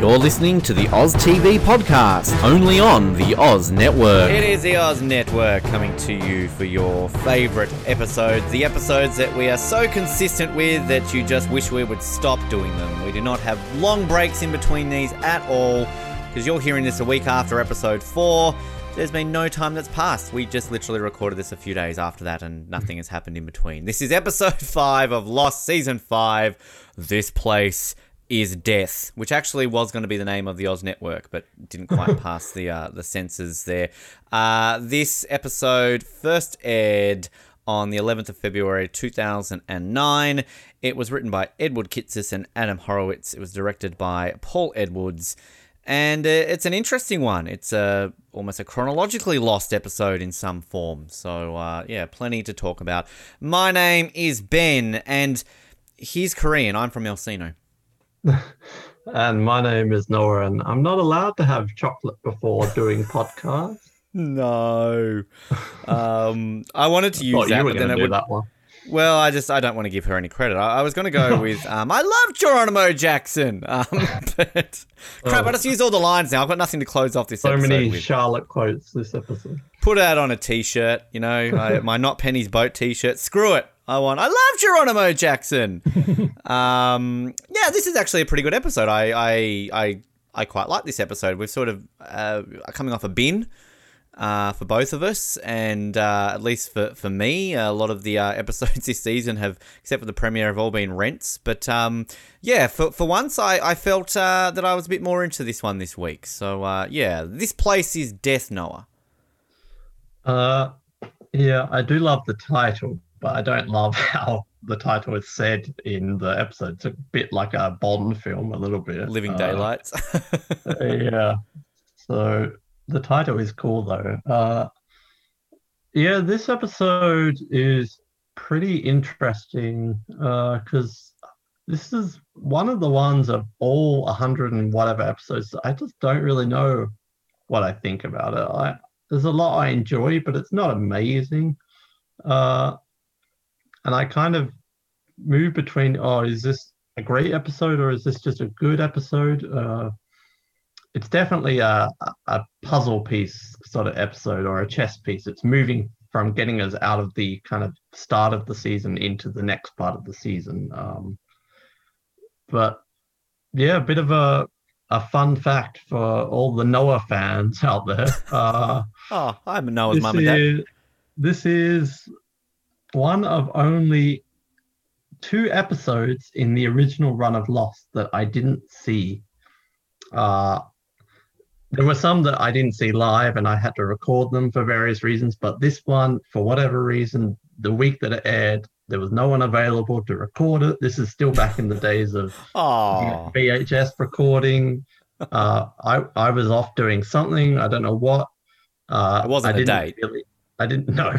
You're listening to the Oz TV podcast, only on the Oz Network. It is the Oz Network coming to you for your favourite episodes. The episodes that we are so consistent with that you just wish we would stop doing them. We do not have long breaks in between these at all, because you're hearing this a week after episode four. There's been no time that's passed. We just literally recorded this a few days after that, and nothing has happened in between. This is episode five of Lost Season 5. This place is death, which actually was going to be the name of the Oz Network, but didn't quite pass the uh, the censors there. Uh, this episode first aired on the 11th of February 2009. It was written by Edward Kitsis and Adam Horowitz. It was directed by Paul Edwards. And uh, it's an interesting one. It's a almost a chronologically lost episode in some form. So uh, yeah, plenty to talk about. My name is Ben, and he's Korean. I'm from Encino. and my name is Noah, and I'm not allowed to have chocolate before doing podcasts. No, um, I wanted to use that, but then I would. that one. Well, I just I don't want to give her any credit. I, I was going to go with um, I love Geronimo Jackson, um, but crap, I just used all the lines now. I've got nothing to close off this So many with. Charlotte quotes this episode. Put it out on a t-shirt, you know, I, my not Penny's boat t-shirt. Screw it. I want. I love Geronimo Jackson. um, yeah, this is actually a pretty good episode. I I I, I quite like this episode. We're sort of uh, coming off a bin. Uh, for both of us, and uh, at least for, for me, a lot of the uh, episodes this season have, except for the premiere, have all been rents. But um, yeah, for, for once, I, I felt uh, that I was a bit more into this one this week. So uh, yeah, this place is Death Noah. Uh, yeah, I do love the title, but I don't love how the title is said in the episode. It's a bit like a Bond film, a little bit. Living Uh, Daylights. yeah. So the title is cool though. Uh, yeah, this episode is pretty interesting because this is one of the ones of all 100 and whatever episodes. I just don't really know what I think about it. I there's a lot I enjoy, but it's not amazing. Uh, and I kind of move between, oh, is this a great episode or is this just a good episode? Uh, it's definitely a, a puzzle piece sort of episode or a chess piece. It's moving from getting us out of the kind of start of the season into the next part of the season. Um, but yeah, a bit of a a fun fact for all the Noah fans out there. Uh, oh, I'm Noah's this mum and dad. is this is one of only two episodes in the original run of Lost that I didn't see. Uh, there were some that I didn't see live and I had to record them for various reasons, but this one, for whatever reason, the week that it aired, there was no one available to record it. This is still back in the days of VHS recording. Uh, I I was off doing something. I don't know what. Uh, It wasn't I a date. Really, I didn't know.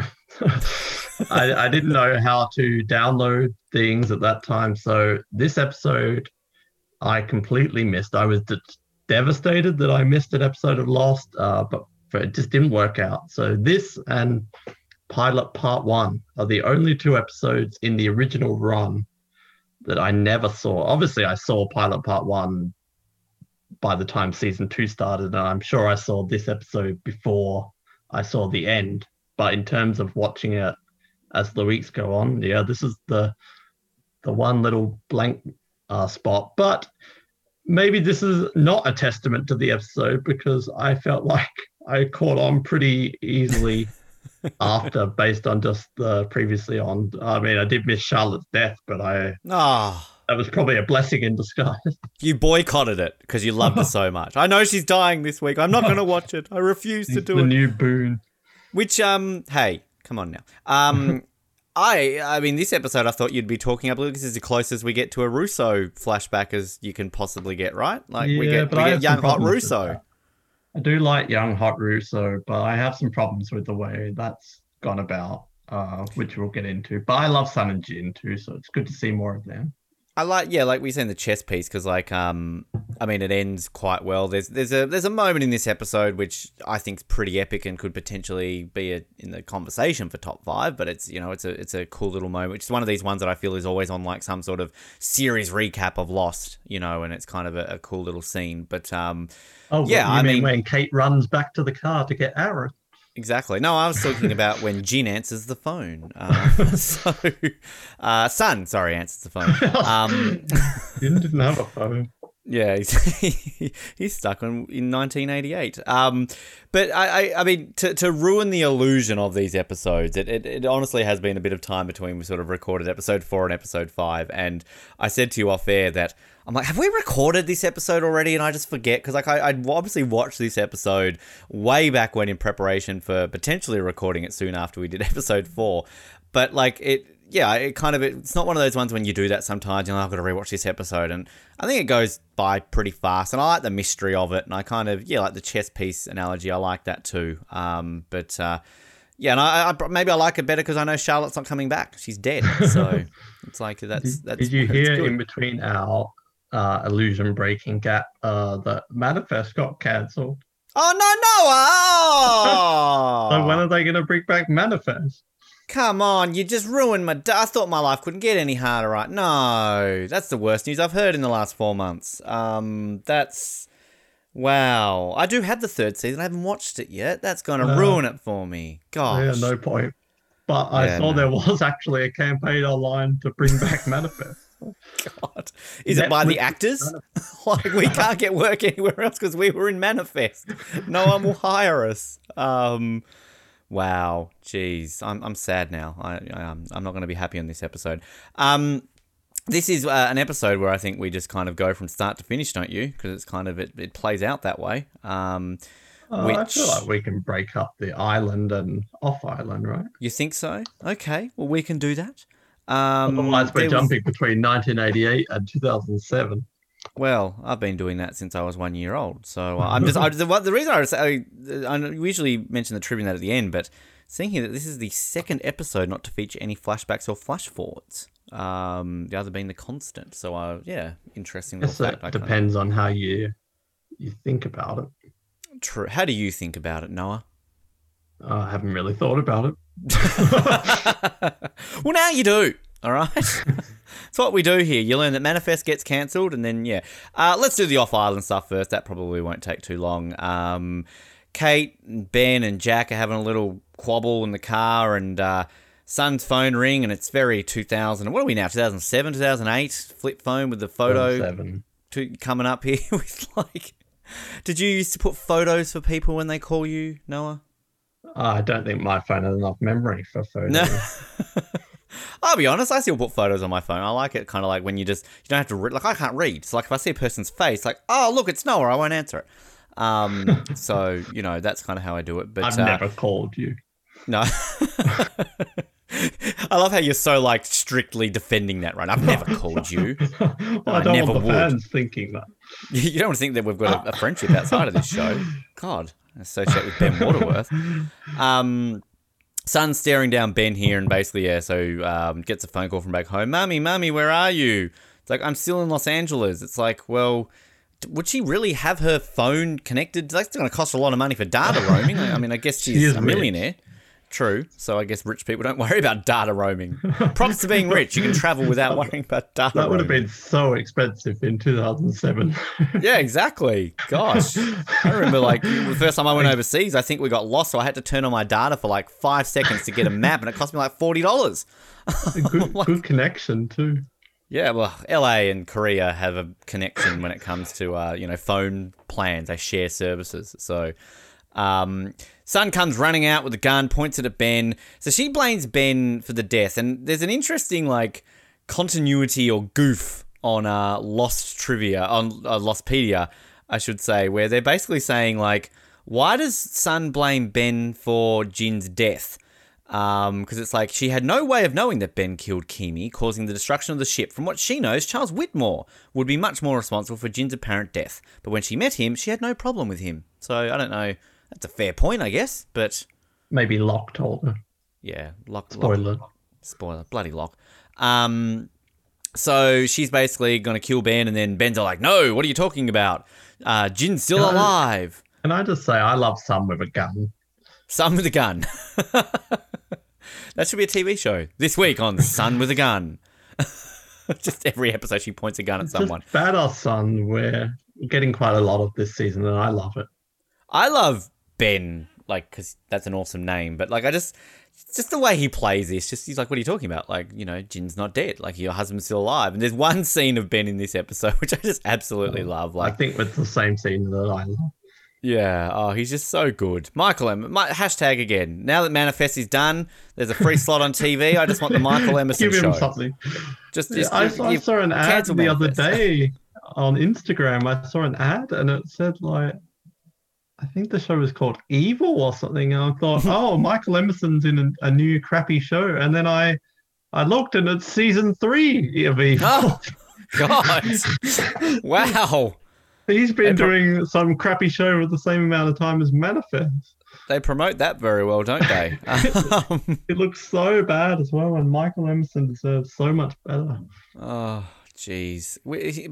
I, I didn't know how to download things at that time. So this episode, I completely missed. I was de- devastated that I missed an episode of Lost, uh, but but it just didn't work out. So this and Pilot Part One are the only two episodes in the original run that I never saw. Obviously, I saw Pilot Part One by the time season two started, and I'm sure I saw this episode before I saw the end. But in terms of watching it as the weeks go on, yeah, this is the the one little blank uh, spot. But maybe this is not a testament to the episode because I felt like I caught on pretty easily after based on just the previously on. I mean, I did miss Charlotte's death, but I Oh, that was probably a blessing in disguise. you boycotted it because you loved her so much. I know she's dying this week. I'm not going to watch it. I refuse to do the it. new Boone. Which um, hey, come on now. Um, I I mean, this episode I thought you'd be talking. I believe this is the closest we get to a Rousseau flashback as you can possibly get. Right? Like we Yeah, get but we I get have some young hot Rousseau. I do like young hot Rousseau, but I have some problems with the way that's gone about, uh, which we'll get into. But I love Sun and Jin too, so it's good to see more of them. I like, yeah, like we said in the chess piece, because like, um, I mean, it ends quite well. There's there's a there's a moment in this episode which I think's pretty epic and could potentially be a, in the conversation for top five. But it's you know it's a it's a cool little moment. It's one of these ones that I feel is always on like some sort of series recap of Lost, you know, and it's kind of a, a cool little scene. But um, Oh, Yeah, you I mean, mean- when Kate runs back to the car to get Aaron? Exactly. No, I was talking about when Jin answers the phone. Uh, so, uh, Sun, sorry, answers the phone. Um, Jin didn't have a phone. Yeah, he's, he's stuck on in 1988. Um, but I, I, I mean, to, to ruin the illusion of these episodes, it, it, it honestly has been a bit of time between we sort of recorded episode four and episode five. And I said to you off air that I'm like, have we recorded this episode already? And I just forget because like I, I obviously watched this episode way back when in preparation for potentially recording it soon after we did episode four. But like it, yeah, it kind of it's not one of those ones when you do that sometimes. You know, I've got to rewatch this episode, and I think it goes by pretty fast. And I like the mystery of it, and I kind of yeah, like the chess piece analogy. I like that too. Um, but uh, yeah, and I, I maybe I like it better because I know Charlotte's not coming back; she's dead. So it's like that's that's. did you hear good. in between our uh, illusion breaking gap uh, that Manifest got cancelled? Oh no, Noah! So when are they going to bring back Manifest? Come on, you just ruined my. d- I thought my life couldn't get any harder, right? No, that's the worst news I've heard in the last four months. Um, that's wow. I do have the third season. I haven't watched it yet. That's gonna Uh, ruin it for me. Gosh. Yeah, no point. But I Yeah, saw no. there was actually a campaign online to bring back Manifest. God. Is it by the actors? like we can't get work anywhere else because we were in Manifest. No one will hire us. Um, wow, jeez, I'm I'm sad now. I, I am I'm not going to be happy on this episode. Um, this is uh, an episode where I think we just kind of go from start to finish, don't you? Because it's kind of it, it plays out that way. Um, Uh, I feel like we can break up the island and off island, right? you think so? Okay, well we can do that. Um, Otherwise, we're there was- jumping between 1988 and 2007. Well, I've been doing that since I was one year old. So uh, I'm just I, the, what- the reason I, was, I, I usually mention the trivia note at the end, but seeing here that this is the second episode not to feature any flashbacks or flash forwards. Um, the other being the constant. So uh, yeah, interesting little fact. it I kinda- depends on how you you think about it. True. How do you think about it, Noah? Uh, I haven't really thought about it. well, now you do. All right. That's what we do here. You learn that Manifest gets cancelled, and then, yeah. Uh, let's do the off island stuff first. That probably won't take too long. Um, Kate, and Ben, and Jack are having a little quabble in the car, and uh, Sun's phone ring, and it's very 2000. What are we now? 2007, 2008? Flip phone with the photo to, coming up here with like. Did you used to put photos for people when they call you, Noah? I don't think my phone has enough memory for photos. No. I'll be honest, I still put photos on my phone. I like it kind of like when you just you don't have to read. Like I can't read, so like if I see a person's face, like oh look, it's Noah, I won't answer it. Um, so you know that's kind of how I do it. But I've uh, never called you. no. I love how you're so like strictly defending that, right? I've never called you. Well, I I don't never want the would. fans thinking that. You don't think that we've got a, a friendship outside of this show. God, associate with Ben Waterworth. Um, Sun staring down Ben here, and basically, yeah, so um, gets a phone call from back home. Mummy, mummy, where are you? It's like I'm still in Los Angeles. It's like, well, would she really have her phone connected? That's going to cost a lot of money for data roaming. I mean, I guess she's is a rich. True. So I guess rich people don't worry about data roaming. Props to being rich. You can travel without worrying about data. That would have been so expensive in 2007. Yeah, exactly. Gosh. I remember like the first time I went overseas, I think we got lost, so I had to turn on my data for like five seconds to get a map, and it cost me like forty dollars. good, good connection too. Yeah, well, LA and Korea have a connection when it comes to uh, you know phone plans. They share services, so. Um, Sun comes running out with a gun, points it at Ben. So she blames Ben for the death, and there's an interesting like continuity or goof on uh, Lost trivia on uh, Lostpedia, I should say, where they're basically saying like, why does Sun blame Ben for Jin's death? Because um, it's like she had no way of knowing that Ben killed Keamy, causing the destruction of the ship. From what she knows, Charles Widmore would be much more responsible for Jin's apparent death. But when she met him, she had no problem with him. So I don't know. That's a fair point, I guess. But maybe Locke told her. Yeah, Locke. Spoiler. Locke, spoiler. Bloody Locke. Um, so she's basically going to kill Ben, and then Ben's like, "No, what are you talking about? Uh, Jin's still can alive." I, can I just say I love Sun with a gun? Sun with a gun. that should be a TV show this week on Sun with a Gun. just every episode, she points a gun at someone. Just badass Sun. We're getting quite a lot of this season, and I love it. I love Ben, like, because that's an awesome name. But like, I just just the way he plays this, just he's like, what are you talking about? Like, you know, Jin's not dead. Like, your husband's still alive. And there's one scene of Ben in this episode which I just absolutely oh, love. Like, I think it's the same scene that I love. Yeah. Oh, he's just so good. Michael M. My, hashtag again. Now that Manifest is done, there's a free slot on TV. I just want the Michael Emerson Give him show. something. Just, just yeah, I, I saw an ad the Manifest. other day on Instagram. I saw an ad and it said like I think the show was called Evil or something. And I thought, oh, Michael Emerson's in a, a, new crappy show. And then I I looked and it's season three of Evil. Oh, God. wow. He's been doing some crappy show with the same amount of time as Manifest. They promote that very well, don't they? um, it looks so bad as well, and Michael Emerson deserves so much better. Oh, jeez.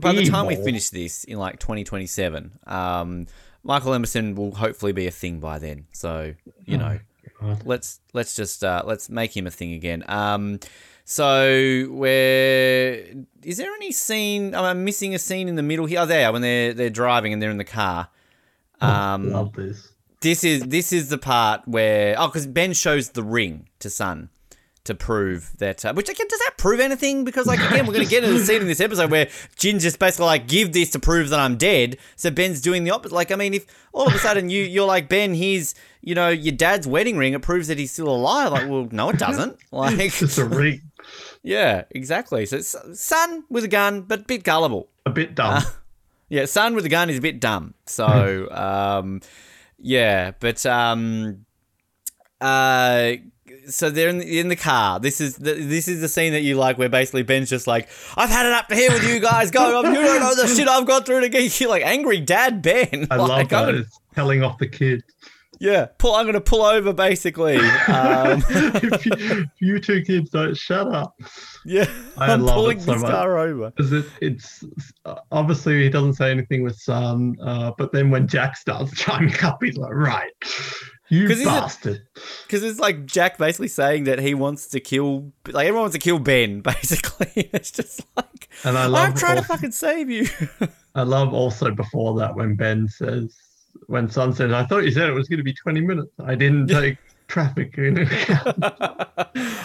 By the time we finish this in like 2027, um, Michael Emerson will hopefully be a thing by then. So you know, oh, let's let's just uh, let's make him a thing again. Um, so where is there any scene? I'm missing a scene in the middle here. Oh, there when they're they're driving and they're in the car. Oh, um, love this. This is this is the part where oh, because Ben shows the ring to Sun to prove that. Uh, which again, does that prove anything? Because like again, we're going to get into the scene in this episode where Jin just basically like give this to prove that I'm dead. So Ben's doing the opposite. Like I mean, if all of a sudden you you're like Ben, he's you know your dad's wedding ring. It proves that he's still alive. Like well, no, it doesn't. Like it's a ring. Yeah, exactly. So Sun with a gun, but a bit gullible. A bit dumb. Uh, yeah, Sun with a gun is a bit dumb. So um, yeah, but um, uh so they're in the, in the car. This is the, this is the scene that you like, where basically Ben's just like, "I've had it up to here with you guys. Go, you don't know the shit I've gone through to get you." Like angry dad Ben. I like, love that. telling off the kid. Yeah, pull. I'm gonna pull over, basically. Um, if, you, if, you, two kids don't shut up. Yeah, I am pulling so this much. car over. It, it's obviously he doesn't say anything with Sun, uh, but then when Jack starts chiming up, he's like, "Right, you bastard. Because it's like Jack basically saying that he wants to kill, like everyone wants to kill Ben. Basically, it's just like, and I love I'm trying also, to fucking save you. I love also before that when Ben says, when Sun says, "I thought you said it was going to be 20 minutes. I didn't take traffic in account."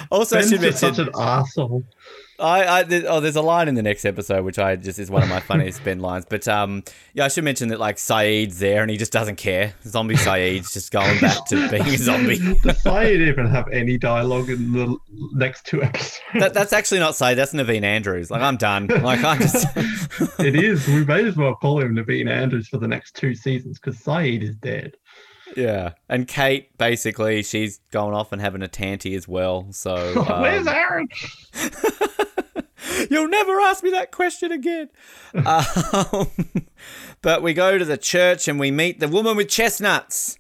also, Ben's mention, such an asshole. I, I oh, there's a line in the next episode which I just is one of my funniest Ben lines. But um, yeah, I should mention that like Sayid's there and he just doesn't care. Zombie Sayid's just going back to being a zombie. Does Sayid even have any dialogue in the next two episodes? That, that's actually not Sayid. That's Naveen Andrews. Like I'm done. Like I just. it is. We may as well call him Naveen Andrews for the next two seasons because Sayid is dead. Yeah, and Kate basically she's going off and having a tanty as well. So um... where's Aaron? You'll never ask me that question again. um, but we go to the church and we meet the woman with chestnuts.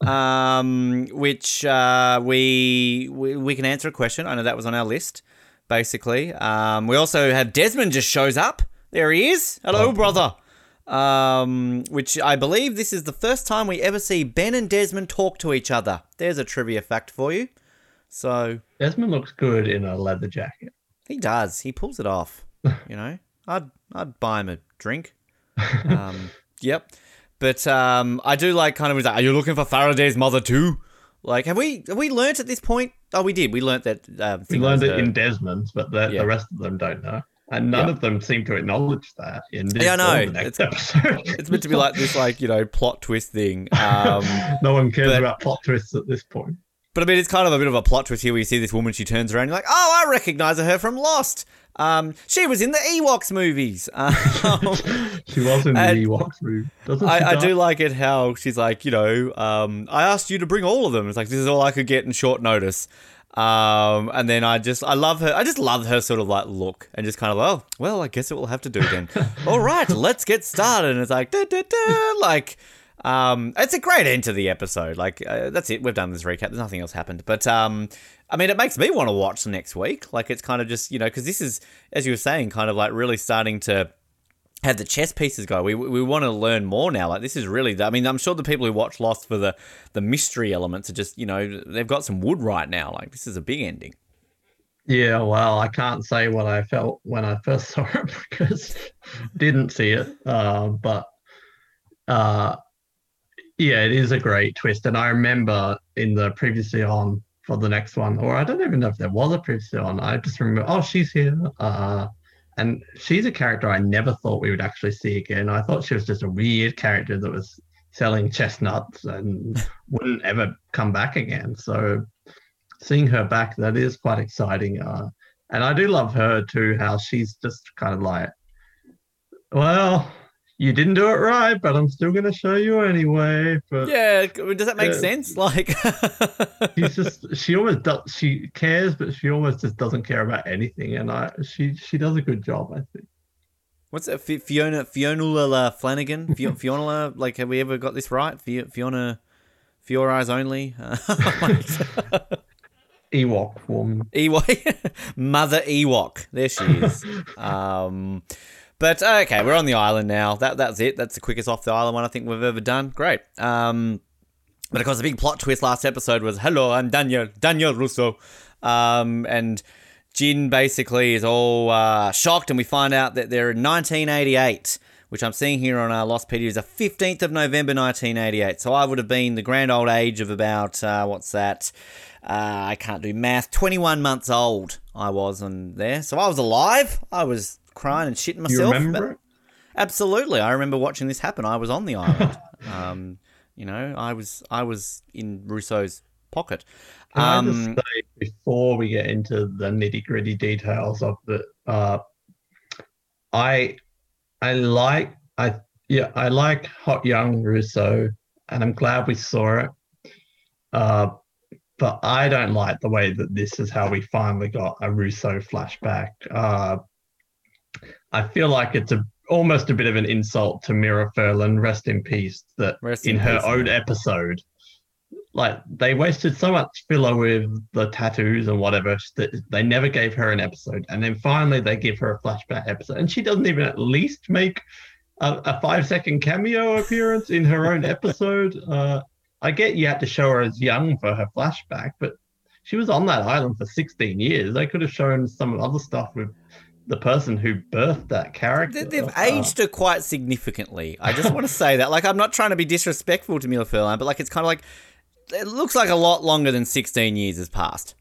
Um, which uh, we, we we can answer a question. I know that was on our list. Basically, um, we also have Desmond just shows up. There he is. Hello, oh. brother. Um, which I believe this is the first time we ever see Ben and Desmond talk to each other. There's a trivia fact for you. So Desmond looks good in a leather jacket. He does. He pulls it off. you know, I'd I'd buy him a drink. Um, yep. But um, I do like kind of like, are you looking for Faraday's mother too? Like, have we have we learnt at this point? Oh, we did. We learnt that. Uh, we learned it in Desmond's, but the, yeah. the rest of them don't know. And none of them seem to acknowledge that in this yeah, I know. it's, episode. it's meant to be like this, like you know, plot twist thing. Um, no one cares but, about plot twists at this point. But I mean, it's kind of a bit of a plot twist here where you see this woman, she turns around, you're like, oh, I recognize her from Lost. Um, she was in the Ewoks movies. Um, she was in the Ewoks movie. I, I, do like it how she's like, you know, um, I asked you to bring all of them. It's like this is all I could get in short notice. Um, and then I just, I love her. I just love her sort of like look and just kind of, oh, well, I guess it will have to do then. all right, let's get started. And it's like, da, da, da, like, um, it's a great end to the episode. Like, uh, that's it. We've done this recap. There's nothing else happened. But, um, I mean, it makes me want to watch the next week. Like, it's kind of just, you know, because this is, as you were saying, kind of like really starting to have the chess pieces go. We, we want to learn more now. Like, this is really, I mean, I'm sure the people who watch Lost for the, the mystery elements are just, you know, they've got some wood right now. Like, this is a big ending. Yeah, well, I can't say what I felt when I first saw it because didn't see it. Uh, but uh, yeah, it is a great twist. And I remember in the previously on for the next one, or I don't even know if there was a previously on. I just remember, oh, she's here. Uh, and she's a character I never thought we would actually see again. I thought she was just a weird character that was selling chestnuts and wouldn't ever come back again. So seeing her back, that is quite exciting. Uh, and I do love her too, how she's just kind of like, well, you didn't do it right, but I'm still going to show you anyway. But yeah, does that make sense? Like, she's just she almost does. She cares, but she almost just doesn't care about anything. And I, she she does a good job, I think. What's that? Fiona Fiona Flanagan? Fiona, like, have we ever got this right? Fiona, Fiona eyes only. Ewok woman. Ewok, Mother Ewok. There she is. Um, but okay, we're on the island now. That that's it. That's the quickest off the island one I think we've ever done. Great. Um, but of course, the big plot twist last episode was, "Hello, I'm Danielle Danielle Rousseau," um, and Jin basically is all uh, shocked, and we find out that they're in 1988 which I'm seeing here on our Lostpedia is the 15th of November 1988. So I would have been the grand old age of about, uh, what's that? Uh, I can't do math. 21 months old I was on there. So I was alive. I was crying and shitting myself. You remember it? Absolutely, I remember watching this happen. I was on the island. um, you know, I was I was in Rousseau's pocket. Can um, I just um, say before we get into the nitty gritty details of the, uh, I I like I yeah I like hot young Rousseau, and I'm glad we saw it. Uh, but I don't like the way that this is how we finally got a Rousseau flashback. Uh, I feel like it's a almost a bit of an insult to Mira Furlan, rest in peace, that rest in, in her peace, own man. episode, like they wasted so much filler with the tattoos and whatever that they never gave her an episode, and then finally they give her a flashback episode, and she doesn't even at least make a, a five second cameo appearance in her own episode. Uh, I get you had to show her as young for her flashback, but she was on that island for 16 years. They could have shown some other stuff with the person who birthed that character. They've uh, aged her quite significantly. I just want to say that. Like, I'm not trying to be disrespectful to Mira Furlan, but like, it's kind of like it looks like a lot longer than 16 years has passed.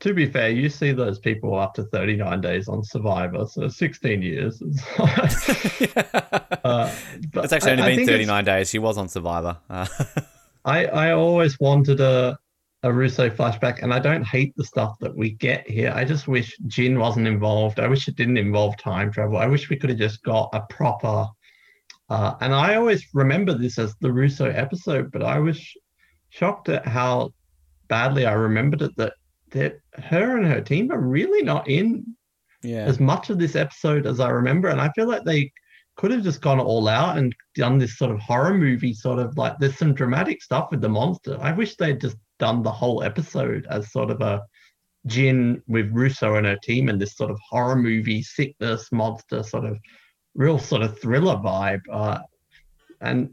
To be fair, you see those people after 39 days on Survivor, so 16 years. uh, it's actually only I, been I 39 days. She was on Survivor. Uh. I, I always wanted a a Rousseau flashback, and I don't hate the stuff that we get here. I just wish Jin wasn't involved. I wish it didn't involve time travel. I wish we could have just got a proper. Uh, and I always remember this as the Rousseau episode, but I was shocked at how badly I remembered it. That that her and her team are really not in yeah. as much of this episode as I remember, and I feel like they could have just gone all out and done this sort of horror movie sort of like there's some dramatic stuff with the monster. I wish they'd just done the whole episode as sort of a Jin with Rousseau and her team and this sort of horror movie sickness monster sort of real sort of thriller vibe. Uh, and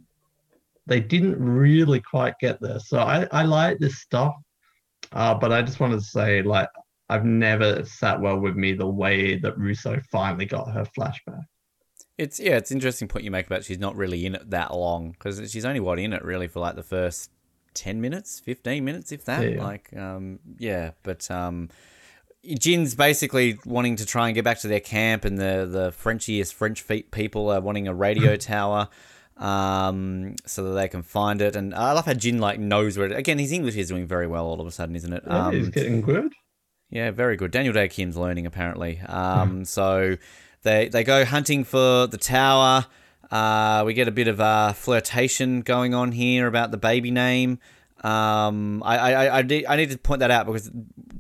they didn't really quite get there. So I, I like this stuff. Uh, but I just wanted to say, like, I've never sat well with me the way that Rousseau finally got her flashback. It's yeah, it's interesting point you make about she's not really in it that long because she's only what in it really for like the first 10 minutes 15 minutes if that yeah. like um yeah but um Jin's basically wanting to try and get back to their camp, and the the Frenchiest French feet people are wanting a radio tower. Um, so that they can find it, and I love how Jin like knows where. It, again, his English is doing very well all of a sudden, isn't it? Yeah, um, he's getting good. Yeah, very good. Daniel Dae Kim's learning apparently. Um, so they they go hunting for the tower. Uh, we get a bit of uh, flirtation going on here about the baby name. Um, I, I, I, need, I need to point that out because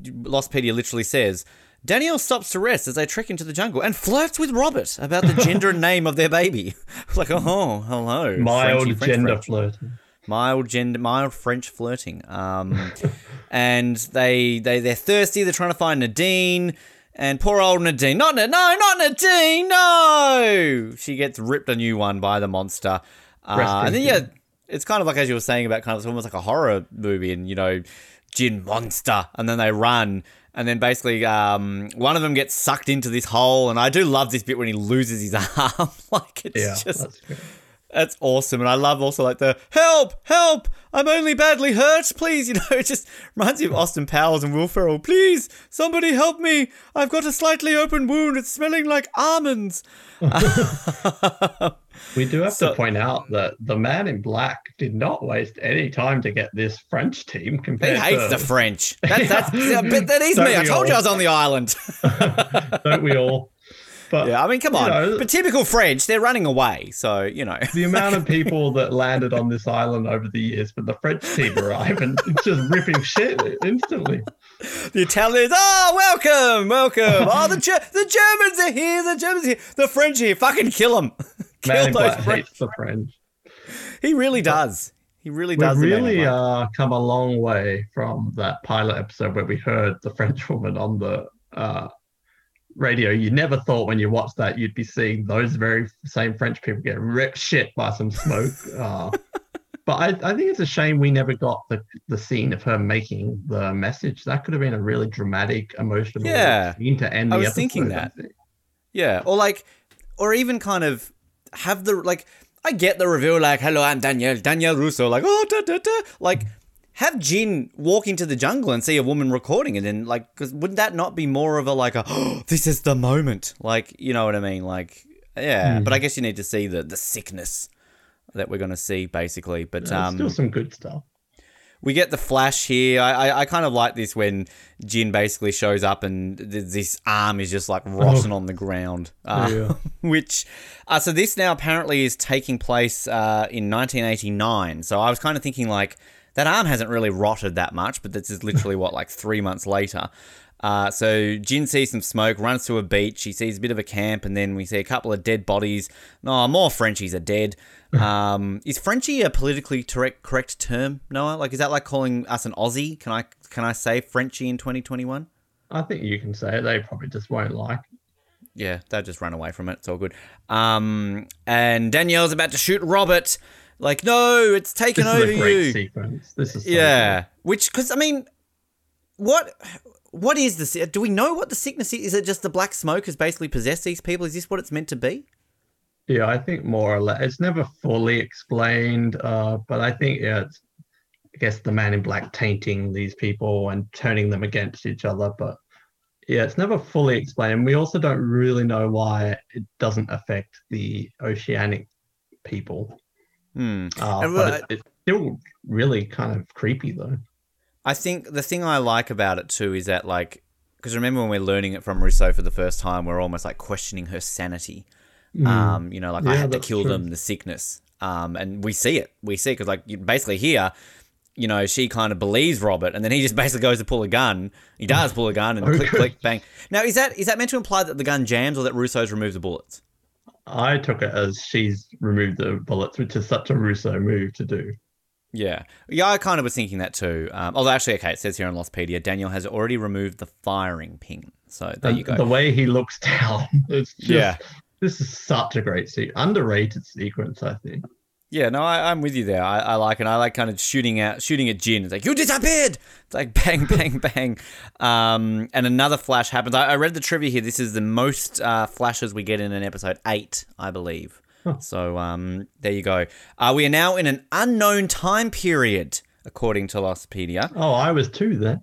Lostpedia literally says Danielle stops to rest as they trek into the jungle and flirts with Robert about the gender and name of their baby. like, oh, hello. Mild Frenchy, French, gender flirting. Mild gender, mild French flirting. Um, and they they they're thirsty. They're trying to find Nadine. And poor old Nadine, not no, not Nadine, no. She gets ripped a new one by the monster. Uh, and then yeah, it's kind of like as you were saying about kind of it's almost like a horror movie, and you know, Jin monster, and then they run. And then basically, um, one of them gets sucked into this hole, and I do love this bit when he loses his arm. like it's Yeah, just that's awesome. And I love also like the help, help, I'm only badly hurt, please. You know, it just reminds me of Austin Powers and Will Ferrell. Please, somebody help me. I've got a slightly open wound. It's smelling like almonds. We do have So- to point out that the man in black did not waste any time to get this French team He compared hates to the French. That, that's, yeah, that is Don't me. I told you I was on the island. don't we all? But yeah, I mean, come on. know, but typical French, they're running away. So, you know. the amount of people that landed on this island over the years, but the French team arrive and just ripping shit instantly. The Italians, oh, welcome, welcome. Oh, the the Germans are here. The Germans are here. The French are here. Fucking kill them. kill Man those French. hates the French. He really does. He really does. in really uh, come a long way from that pilot episode where we heard the French woman on the uh, radio. You never thought when you watched that you'd be seeing those very same French people get ripped shit by some smoke. Uh, but I, I think it's a shame we never got the, the scene of her making the message. That could have been a really dramatic, emotional Yeah. scene to end I the was episode. thinking that. Yeah, or like, or even kind of have the like. I get the reveal, like, "Hello, I'm Danielle, Danielle Rousseau." Like, oh, da, da, da. like, have Jin walk into the jungle and see a woman recording, it, and then like, because wouldn't that not be more of a like a, oh, this is the moment, like, you know what I mean? Like, yeah. Hmm. But I guess you need to see the the sickness that we're gonna see, basically. But There's um, still some good stuff. we get the flash here. I, I, I kind of like this when Jin basically shows up and th- this arm is just like rotting on the ground. Uh, Yeah. Which, uh, so this now apparently is taking place uh, in 1989. So I was kind of thinking like that arm hasn't really rotted that much, but this is literally what like three months later. Uh, so Jin sees some smoke, runs to a beach. He sees a bit of a camp, and then we see a couple of dead bodies. No, more Frenchies are dead. Um, is Frenchie a politically correct correct term, Noah? Like, is that like calling us an Aussie? Can I can I say Frenchie in 2021? I think you can say it. They probably just won't like. Yeah, they'll just run away from it. It's all good. Um, and Danielle's about to shoot Robert. Like, no, it's taken This over is a great you. sequence. This is so Yeah, which because I mean, what what is this? do we know what the sickness is? Is it just the black smoke has basically possessed these people? Is this what it's meant to be? Yeah, I think more or less. It's never fully explained, uh, but I think yeah, it's I guess the man in black tainting these people and turning them against each other. But yeah, it's never fully explained. And we also don't really know why it doesn't affect the oceanic people. Hmm. Uh, And, but it, it's still really kind of creepy though. I think the thing I like about it too is that like because remember when we're learning it from Rousseau for the first time, we're almost like questioning her sanity. Um, you know, like I Mm. Had to kill true. them, the sickness. Um, and we see it. We see because like you- basically here, you know, she kind of believes Robert, and then he just basically goes to pull a gun. He does pull a gun, and Oh, click, good. click, bang. Now, is that is that meant to imply that the gun jams, or that Rousseau's removed the bullets? I took it as she's removed the bullets, which is such a Rousseau move to do. Yeah, yeah, I kind of was thinking that too. Um, although actually, okay, it says here on Lostpedia, Danielle has already removed the firing pin. So there And you go. The way he looks down, it's just, Yeah. This is such a great se- underrated sequence, I think. Yeah, no, I, I'm with you there. I, I like it. I like kind of shooting out, shooting at Jin. It's like you disappeared. It's like bang, bang, bang. Um, and another flash happens. I, I read the trivia here. This is the most uh, flashes we get in an episode eight, I believe. So um, there you go. Uh, we are now in an unknown time period, according to Lostpedia. Oh, I was too then.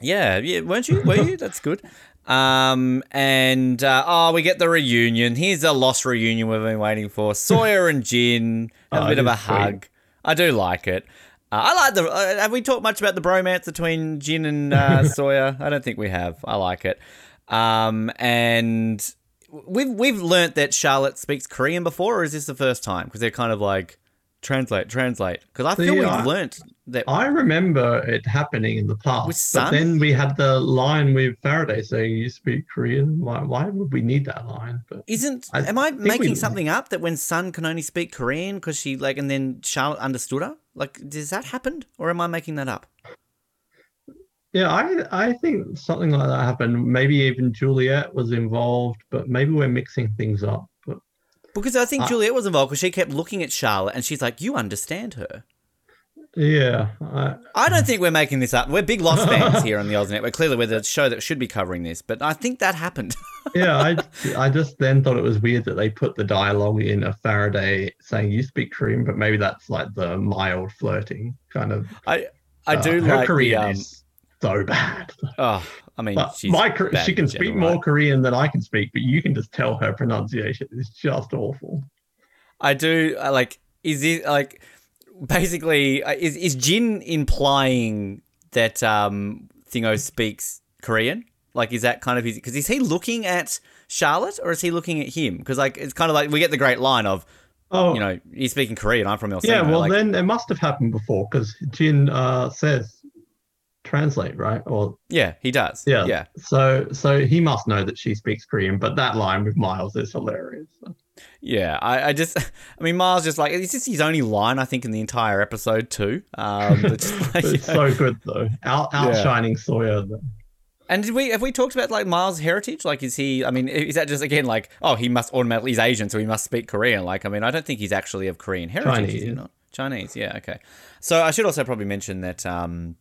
Yeah, yeah, weren't you? Were you? That's good. Um, and uh, oh, we get the reunion. Here's a lost reunion we've been waiting for. Sawyer and Jin have Oh, a bit of a is sweet. hug. I do like it. Uh, I like the. Uh, have we talked much about the bromance between Jin and uh, Sawyer? I don't think we have. I like it. Um, and we've we've learnt that Charlotte speaks Korean before, or is this the first time? Because they're kind of like translate, translate. Because I feel See, we've I- learnt that. I remember it happening in the past. With but then we had the line with Faraday saying you speak Korean. Why, why would we need that line? But Isn't I am I making something up that when Sun can only speak Korean because she like and then Charlotte understood her? Like, does that happen, or am I making that up? yeah, I I think something like that happened. Maybe even Juliet was involved, but maybe we're mixing things up. Because I think Uh, Juliet was involved because she kept looking at Charlotte and she's like, "You understand her." yeah, I, I don't think we're making this up. We're big Lost fans here on the Oz Network. Clearly, we're the show that should be covering this, but I think that happened. yeah, I I just then thought it was weird that they put the dialogue in of Faraday saying you speak Korean, but maybe that's like the mild flirting kind of. I I uh, do her like Korean the um, so bad. oh, I mean, she's my she can general, speak more right? Korean than I can speak, but you can just tell her pronunciation is just awful. I do like. Is it like basically uh, is is Jin implying that um Thingo speaks Korean? Like, is that kind of his? Because is he looking at Charlotte or is he looking at him? Because like it's kind of like we get the great line of Oh, you know he's speaking Korean. I'm from El yeah. Well, like, then it must have happened before because Jin uh, says translate, right? Or yeah, he does. yeah, yeah. So so he must know that she speaks Korean, but that line with Miles is hilarious. Yeah, I, I just, I mean, Miles just like it's just his only line I think in the entire episode too. Um, just like, it's so good though, Out, outshining Sawyer. Though. and did we have we talked about like Miles' heritage? Like, is he? I mean, is that just again like, oh, he must automatically he's Asian, so he must speak Korean? Like, I mean, I don't think he's actually of Korean heritage. Is he Chinese. not? Chinese, yeah, okay. So I should also probably mention that um,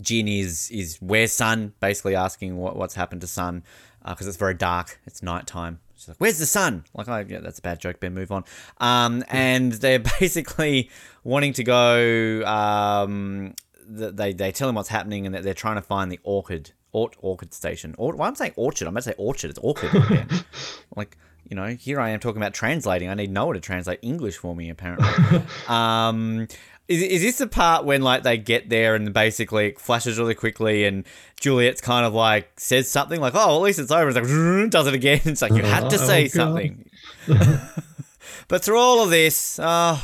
Jin is is where's Sun? Basically asking what what's happened to Sun because it's very dark. It's nighttime. She's like, "Where's the sun?" Like, oh, yeah, that's a bad joke. Ben, move on. Um, and they're basically wanting to go. Um, they they tell him what's happening and that they're trying to find the orchid. Ort, orchid station. Or, why I'm saying orchard. I'm about to say orchard. It's orchid. Like, you know, here I am talking about translating. I need Noah to translate English for me, apparently. um, is, is this the part when like they get there and basically it flashes really quickly and Juliet's kind of like says something like, "Oh, at least it's over." It's like does it again. It's like you had to Oh, say oh, God. something. but through all of this, oh,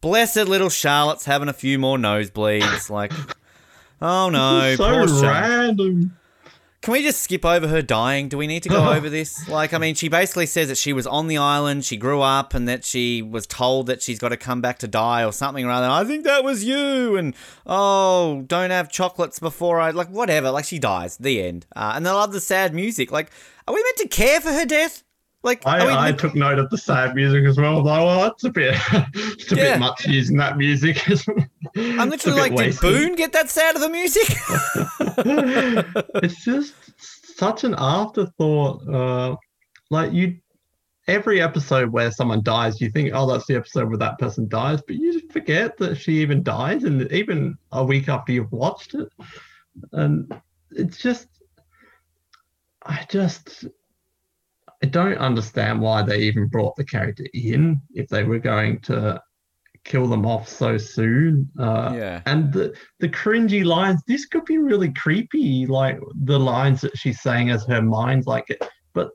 blessed little Charlotte's having a few more nosebleeds. Like, oh no, so random. Can we just skip over her dying? Do we need to go over this? Like, I mean, she basically says that she was on the island, she grew up, and that she was told that she's got to come back to die or something rather. I think that was you, and oh, don't have chocolates before I like whatever. Like, she dies. The end. Uh, and I love the sad music. Like, are we meant to care for her death? Like, I, are we I meant- took note of the sad music as well. I was like, well, that's a bit, it's a Yeah. bit much using that music. I'm literally like, did Boone get that sad of the music? it's just such an afterthought. Uh, like you, every episode where someone dies, you think, oh, that's the episode where that person dies, but you just forget that she even dies, and even a week after you've watched it, and it's just, I just. I don't understand why they even brought the character in if they were going to kill them off so soon. Uh, yeah. and the the cringy lines this could be really creepy like the lines that she's saying as her mind's like it but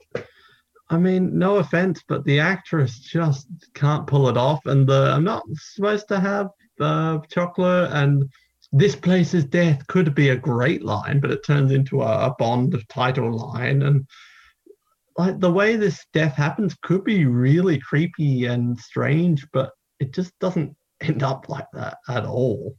i mean no offense but the actress just can't pull it off and the i'm not supposed to have uh, chocolate and this place is death could be a great line but it turns into a, a bond title line and like the way this death happens could be really creepy and strange but it just doesn't end up like that at all.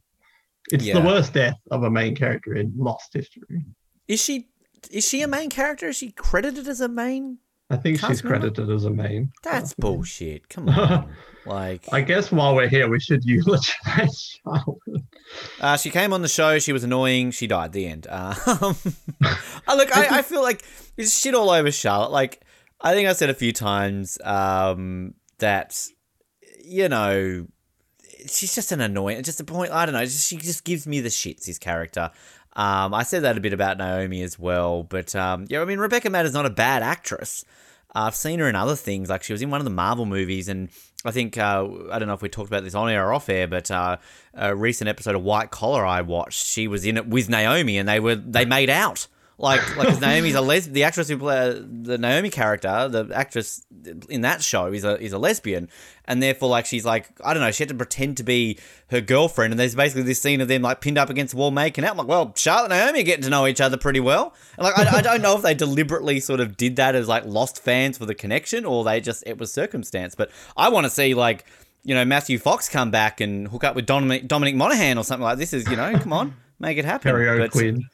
It's Yeah. the worst death of a main character in Lost history. Is she is she a main character? Is she credited as a main? I think she's credited as a main. That's bullshit. Come on. Like I guess while we're here, we should eulogize Charlotte. Uh, she came on the show. She was annoying. She died. The end. Uh, um, I look, I, I feel like it's shit all over Charlotte. Like I think I said a few times um, that you know she's just an annoying. Just a point. I don't know. Just, she just gives me the shits. His character. Um, I said that a bit about Naomi as well, but um, yeah, I mean Rebecca Mader's not a bad actress. Uh, I've seen her in other things, like she was in one of the Marvel movies, and I think uh, I don't know if we talked about this on air or off air, but uh, a recent episode of White Collar I watched, she was in it with Naomi, and they were they made out. Like, like Naomi's a les- the actress who played uh, the Naomi character, the actress in that show is a is a lesbian, and therefore, like, she's like, I don't know, she had to pretend to be her girlfriend, and there's basically this scene of them like pinned up against the wall making out. I'm like, well, Charlotte and Naomi are getting to know each other pretty well. And like, I, I don't know if they deliberately sort of did that as like lost fans for the connection, or they just it was circumstance. But I want to see like. You know, Matthew Fox come back and hook up with Dominic, Dominic Monaghan or something like this. Is you know, come on, make it happen. Terry But- O'Quinn.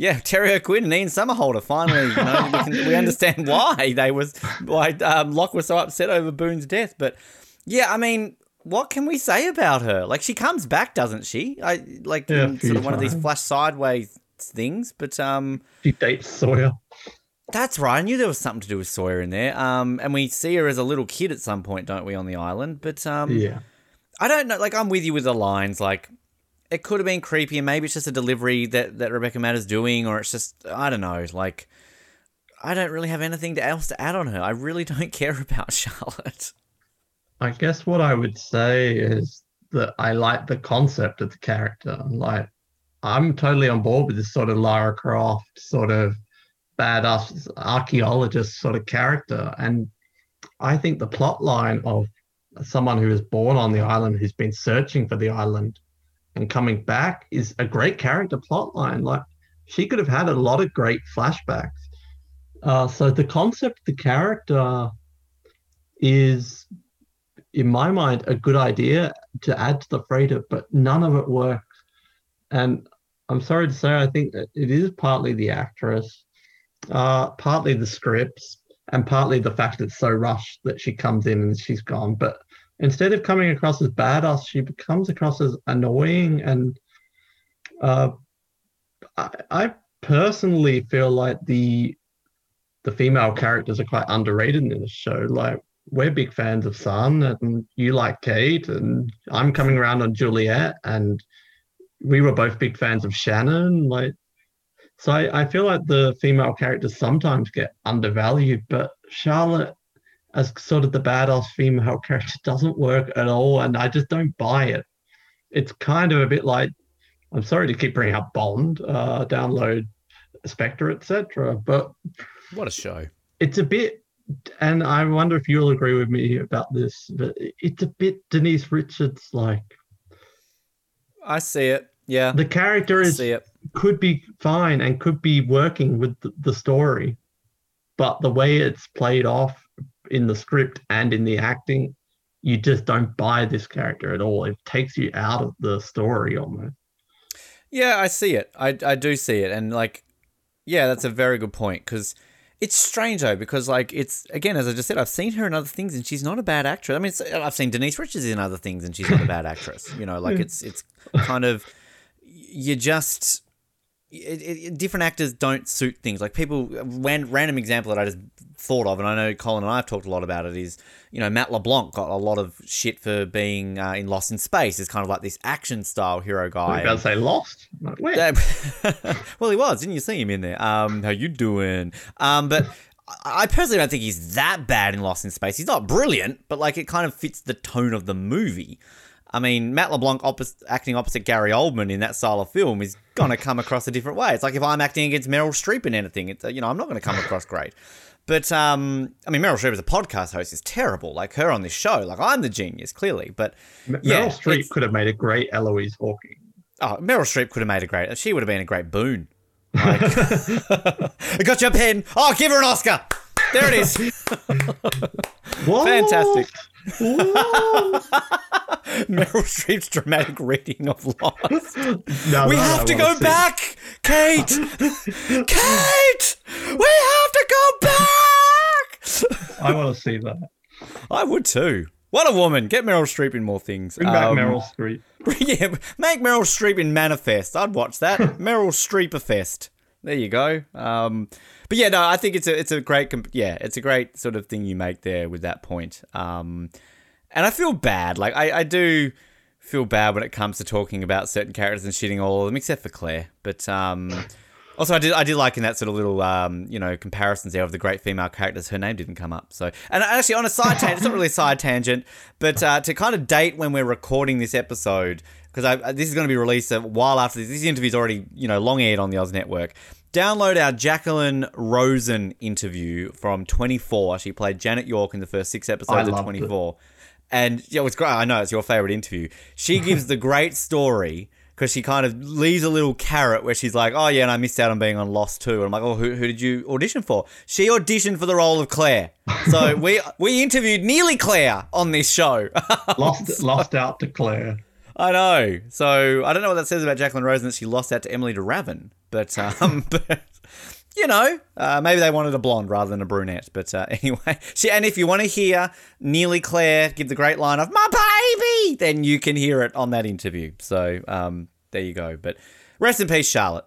Yeah, Terry O'Quinn and Ian Somerhalder. Finally, you know, we, can, we understand why they was why um, Locke was so upset over Boone's death. But yeah, I mean, what can we say about her? Like, she comes back, doesn't she? I like Yeah, in sort of one of these flash sideways things. But um, She dates Sawyer. that's right. I knew there was something to do with Sawyer in there. Um, and we see her as a little kid at some point, don't we, on the island? But um, Yeah. I don't know. Like, I'm with you with the lines. Like, it could have been creepy, and maybe it's just a delivery that that Rebecca is doing, or it's just I don't know. Like, I don't really have anything else to add on her. I really don't care about Charlotte. I guess what I would say is that I like the concept of the character. Like, I'm totally on board with this sort of Lara Croft, sort of badass archaeologist sort of character. And I think the plot line of someone who is born on the island, who's been searching for the island and coming back is a great character plot line. Like, she could have had a lot of great flashbacks. Uh, so the concept the character is in my mind, a good idea to add to the freighter, but none of it works. And I'm sorry to say, I think it is partly the actress, uh, partly the scripts, and partly the fact it's so rushed that she comes in and she's gone. But instead of coming across as badass, she comes across as annoying. And uh, I, I personally feel like the the female characters are quite underrated in this show. Like we're big fans of Sun, and you like Kate, and I'm coming around on Juliet, and we were both big fans of Shannon. Like, so I, I feel like the female characters sometimes get undervalued, but Charlotte, as sort of the badass female character, doesn't work at all, and I just don't buy it. It's kind of a bit like, I'm sorry to keep bringing up Bond, uh, download Spectre, etc., but What a show! it's a bit and i wonder if you'll agree with me about this but it's a bit denise richards like I see it. Yeah, the character is see it. could be fine and could be working with the, the story but the way it's played off in the script and in the acting you just don't buy this character at all it takes you out of the story almost Yeah, I see it. I, I do see it. And, like, yeah, that's a very good point because it's strange, though, because, like, it's, again, as I just said, I've seen her in other things and she's not a bad actress. I mean, it's, I've seen Denise Richards in other things and she's not a bad actress. You know, like, it's, it's kind of, you just, it, it, different actors don't suit things. Like, people, one random example that I just thought of, and I know Colin and I have talked a lot about it, is, you know, Matt LeBlanc got a lot of shit for being uh, in Lost in Space. Is kind of like this action style hero i guy. was about to say lost Like, where? Well, he was. Didn't you see him in there? Um, how you doing? Um, but I I personally don't think he's that bad in Lost in Space. He's not brilliant, but like it kind of fits the tone of the movie. I mean, Matt LeBlanc acting opposite Gary Oldman in that style of film is gonna come across a different way. It's like if I'm acting against Meryl Streep in anything, it's you know I'm not gonna come across great. But um, I mean, Meryl Streep as a podcast host is terrible. Like her on this show, like I'm the genius, clearly. But M- yeah, meryl streep could have made a great eloise hawking Oh, Meryl Streep could have made a great. She would have been a great boon. Like, I got your pen. Oh, give her an Oscar. There it is. Fantastic. What? Meryl Streep's dramatic reading of Lost. No, we no, have I to go see. back, Kate. Kate, we have to go back. I want to see that. I would too. What a woman. Get Meryl Streep in more things. Bring back Um, Meryl Streep. Yeah, make Meryl Streep in Manifest. I'd watch that. Meryl Streeper Fest. There you go. Um, but yeah, no, I think it's a it's a great comp- yeah, it's a great sort of thing you make there with that point. Um, and I feel bad. Like I, I do feel bad when it comes to talking about certain characters and shitting all of them, except for Claire. But um, also, I did I did like in that sort of little um, you know comparisons there of the great female characters. Her name didn't come up. So, and actually, on a side tangent, it's not really a side tangent, but uh, to kind of date when we're recording this episode, because this is going to be released a while after this. This interview's already you know long aired on the Oz Network. Download our Jacqueline Rosen interview from 24. She played Janet York in the first six episodes of 24. It. And yeah, it was great. I know it's your favorite interview. She gives the great story because she kind of leaves a little carrot where she's like, "Oh yeah, and I missed out on being on Lost too." And I'm like, "Oh, who, who did you audition for?" She auditioned for the role of Claire. So we we interviewed nearly Claire on this show. lost so, lost out to Claire. I know. So I don't know what that says about Jacqueline Rosen that she lost out to Emily de Ravin, but um, but you know, uh, maybe they wanted a blonde rather than a brunette. But uh, anyway, she, and if you want to hear Nearly Claire give the great line of "My baby," then you can hear it on that interview. So um, there you go. But rest in peace, Charlotte.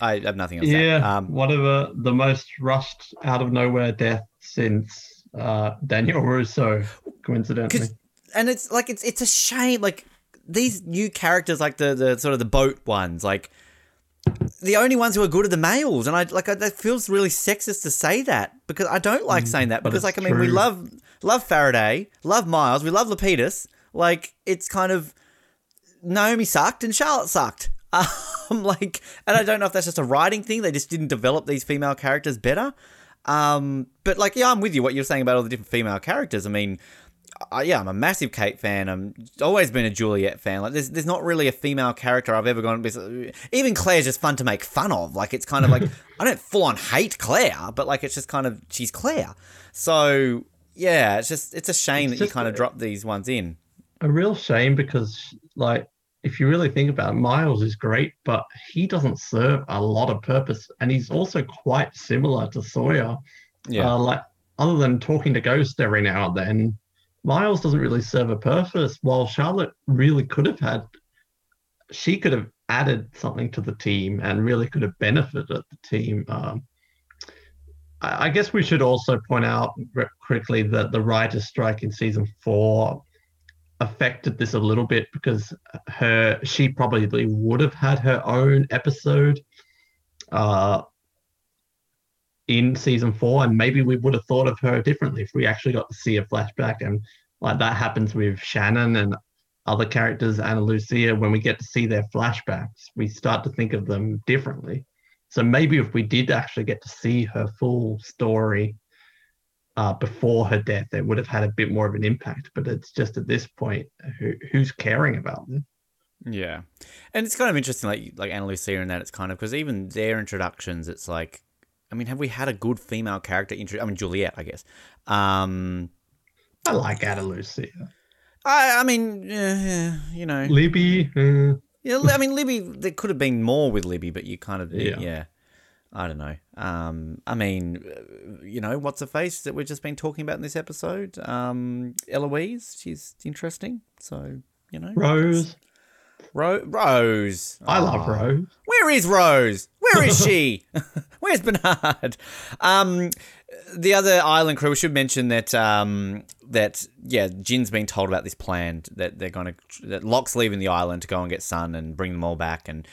I have nothing else. Yeah, um, one of the, the most rushed out of nowhere deaths since uh, Danielle Rousseau, coincidentally. And it's like it's it's a shame. Like these new characters, like the the sort of the boat ones, like the only ones who are good are the males, and I like that feels really sexist to say that because I don't like mm, saying that because like I mean true. we love love Faraday, love Miles, we love Lapidus. Like it's kind of Naomi sucked and Charlotte sucked. Um, like, and I don't know if that's just a writing thing. They just didn't develop these female characters better. Um, but like, yeah, I'm with you. What you're saying about all the different female characters. I mean, uh, yeah, I'm a massive Kate fan. I'm always been a Juliet fan. Like, there's there's not really a female character I've ever gone. Even Claire's just fun to make fun of. Like, it's kind of like I don't full on hate Claire, but like it's just kind of she's Claire. So yeah, it's just it's a shame it's that you kind of drop these ones in. A real shame because like if you really think about it, Miles is great, but he doesn't serve a lot of purpose, and he's also quite similar to Sawyer. Yeah, uh, like other than talking to Ghost every now and then Miles doesn't really serve a purpose. While Charlotte really could have had, she could have added something to the team and really could have benefited the team. Um, I, I guess we should also point out quickly that the writer's strike in season four affected this a little bit because her she probably would have had her own episode uh, in season four, and maybe we would have thought of her differently if we actually got to see a flashback. And like that happens with Shannon and other characters, Ana Lucia, when we get to see their flashbacks, we start to think of them differently. So maybe if we did actually get to see her full story uh, before her death, it would have had a bit more of an impact. But it's just at this point, who, who's caring about them? Yeah, and it's kind of interesting, like like Ana Lucia and that. It's kind of because even their introductions, it's like I mean, have we had a good female character intro? I mean, Juliet, I guess. Um, I like Ana Lucia. I, I mean, uh, you know, Libby. Uh. Yeah, I mean, Libby. There could have been more with Libby, but you kind of, yeah. yeah. I don't know. Um, I mean, uh, you know, what's a face that we've just been talking about in this episode? Um, Eloise, she's interesting. So, you know, Rose. Ro- Rose. I oh. love Rose. Where is Rose? Where is she? Where's Bernard? Um, the other island crew. We should mention that um, that yeah, Jin's been told about this plan that they're going to that Locke's leaving the island to go and get Sun and bring them all back, and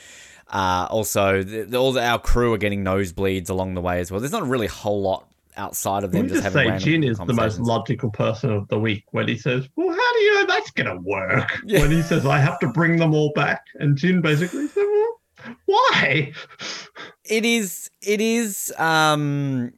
uh, also the, the, all the, our crew are getting nosebleeds along the way as well. There's not really a whole lot outside of them just, just having say Jin is the most logical person of the week when he says, "Well, how do you know that's going to work?" Yeah. When he says, "I have to bring them all back," and Jin basically said, "Well, why?" It is. It is. Um,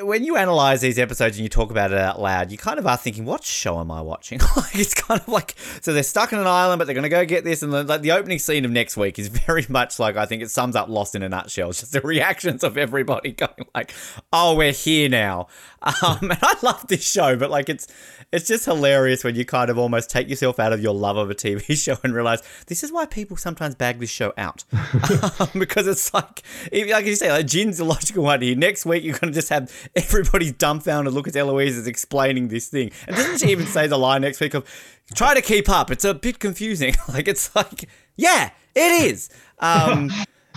when you analyze these episodes and you talk about it out loud, you kind of are thinking, "What show am I watching?" like it's kind of like so they're stuck in an island, but they're going to go get this, and the, like the opening scene of next week is very much like I think it sums up Lost in a nutshell. It's just the reactions of everybody going like, "Oh, we're here now," um, and I love this show, but like it's it's just hilarious when you kind of almost take yourself out of your love of a TV show and realize this is why people sometimes bag this show out um, because it's like, like you say, like Jin's the logical one here. Next week you're going to just have everybody's dumbfounded look at Eloise as explaining this thing, and doesn't she even say the line next week of "Try to keep up"? It's a bit confusing. like it's like, yeah, it is. Um,